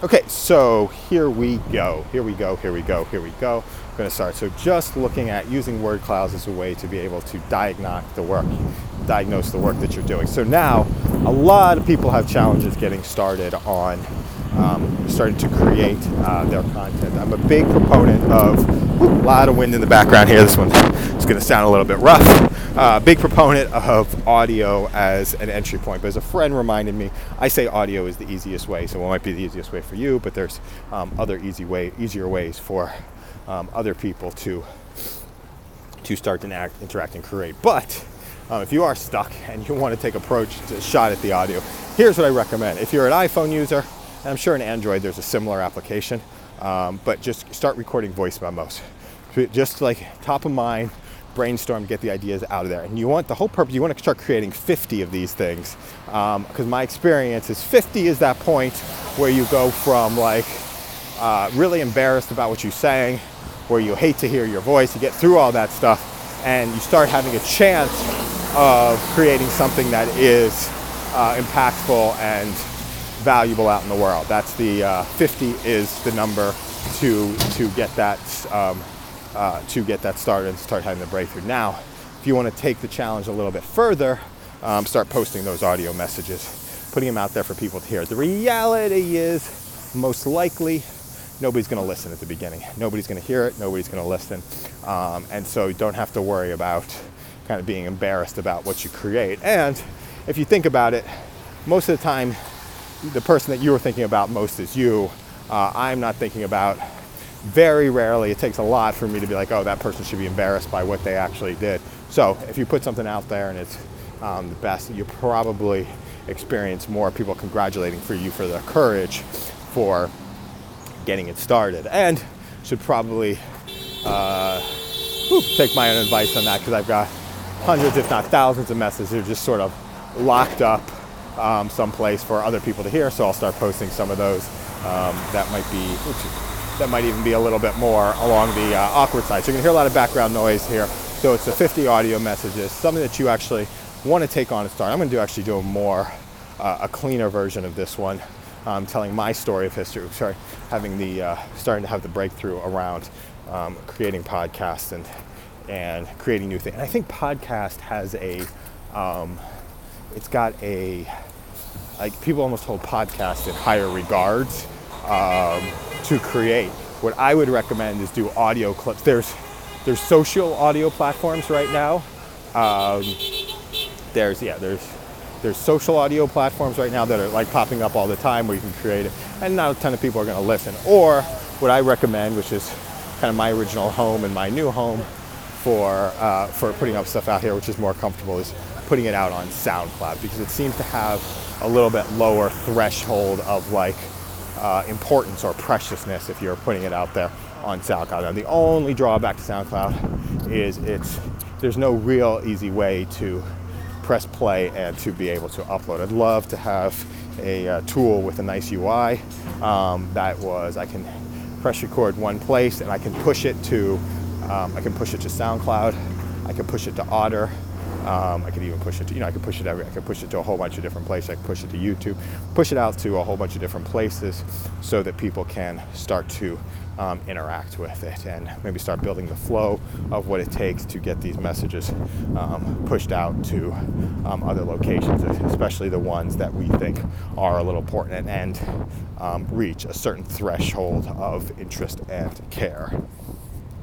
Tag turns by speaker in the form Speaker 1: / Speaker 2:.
Speaker 1: Okay, so here we go. Here we go. Here we go. Here we go. I'm going to start. So just looking at using word clouds as a way to be able to diagnose the work, diagnose the work that you're doing. So now, a lot of people have challenges getting started on um, starting to create uh, their content. I'm a big proponent of whew, a lot of wind in the background here. This one is going to sound a little bit rough. Uh, big proponent of audio as an entry point. But as a friend reminded me, I say audio is the easiest way. So it might be the easiest way for you, but there's um, other easy way, easier ways for um, other people to to start to act, interact and create. But um, if you are stuck and you want to take approach to shot at the audio, here's what I recommend. If you're an iPhone user, and I'm sure in Android there's a similar application, um, but just start recording voice memos. Just like top of mind, brainstorm, get the ideas out of there. And you want the whole purpose, you want to start creating 50 of these things. Because um, my experience is 50 is that point where you go from like uh, really embarrassed about what you're saying, where you hate to hear your voice, you get through all that stuff, and you start having a chance of creating something that is uh, impactful and valuable out in the world. That's the uh, 50 is the number to to get that um, uh, to get that started and start having the breakthrough. Now, if you want to take the challenge a little bit further, um, start posting those audio messages, putting them out there for people to hear. The reality is, most likely, nobody's going to listen at the beginning. Nobody's going to hear it. Nobody's going to listen, um, and so you don't have to worry about kind of being embarrassed about what you create. And if you think about it, most of the time the person that you were thinking about most is you. Uh, I'm not thinking about very rarely. It takes a lot for me to be like, oh, that person should be embarrassed by what they actually did. So if you put something out there and it's um, the best, you probably experience more people congratulating for you for the courage for getting it started. And should probably uh, take my own advice on that because I've got hundreds, if not thousands, of messages just sort of locked up um, someplace for other people to hear. So I'll start posting some of those. Um, that might be, that might even be a little bit more along the uh, awkward side. So you're gonna hear a lot of background noise here. So it's the 50 audio messages, something that you actually want to take on and start. I'm gonna do actually do a more, uh, a cleaner version of this one. Um, telling my story of history, sorry, having the uh, starting to have the breakthrough around um, creating podcasts and and creating new things. And I think podcast has a, um, it's got a like people almost hold podcasts in higher regards um, to create. What I would recommend is do audio clips. There's there's social audio platforms right now. Um, there's yeah there's there's social audio platforms right now that are like popping up all the time where you can create it, and not a ton of people are going to listen. Or what I recommend, which is kind of my original home and my new home for uh, for putting up stuff out here, which is more comfortable, is putting it out on SoundCloud because it seems to have a little bit lower threshold of like uh, importance or preciousness if you're putting it out there on SoundCloud. Now, the only drawback to SoundCloud is it's there's no real easy way to press play and to be able to upload. I'd love to have a uh, tool with a nice UI um, that was I can press record one place and I can push it to um, I can push it to SoundCloud, I can push it to Otter, um, I could even push it to, you know, I could push it every, I could push it to a whole bunch of different places. I could push it to YouTube, push it out to a whole bunch of different places so that people can start to um, interact with it and maybe start building the flow of what it takes to get these messages um, pushed out to um, other locations, especially the ones that we think are a little important and um, reach a certain threshold of interest and care.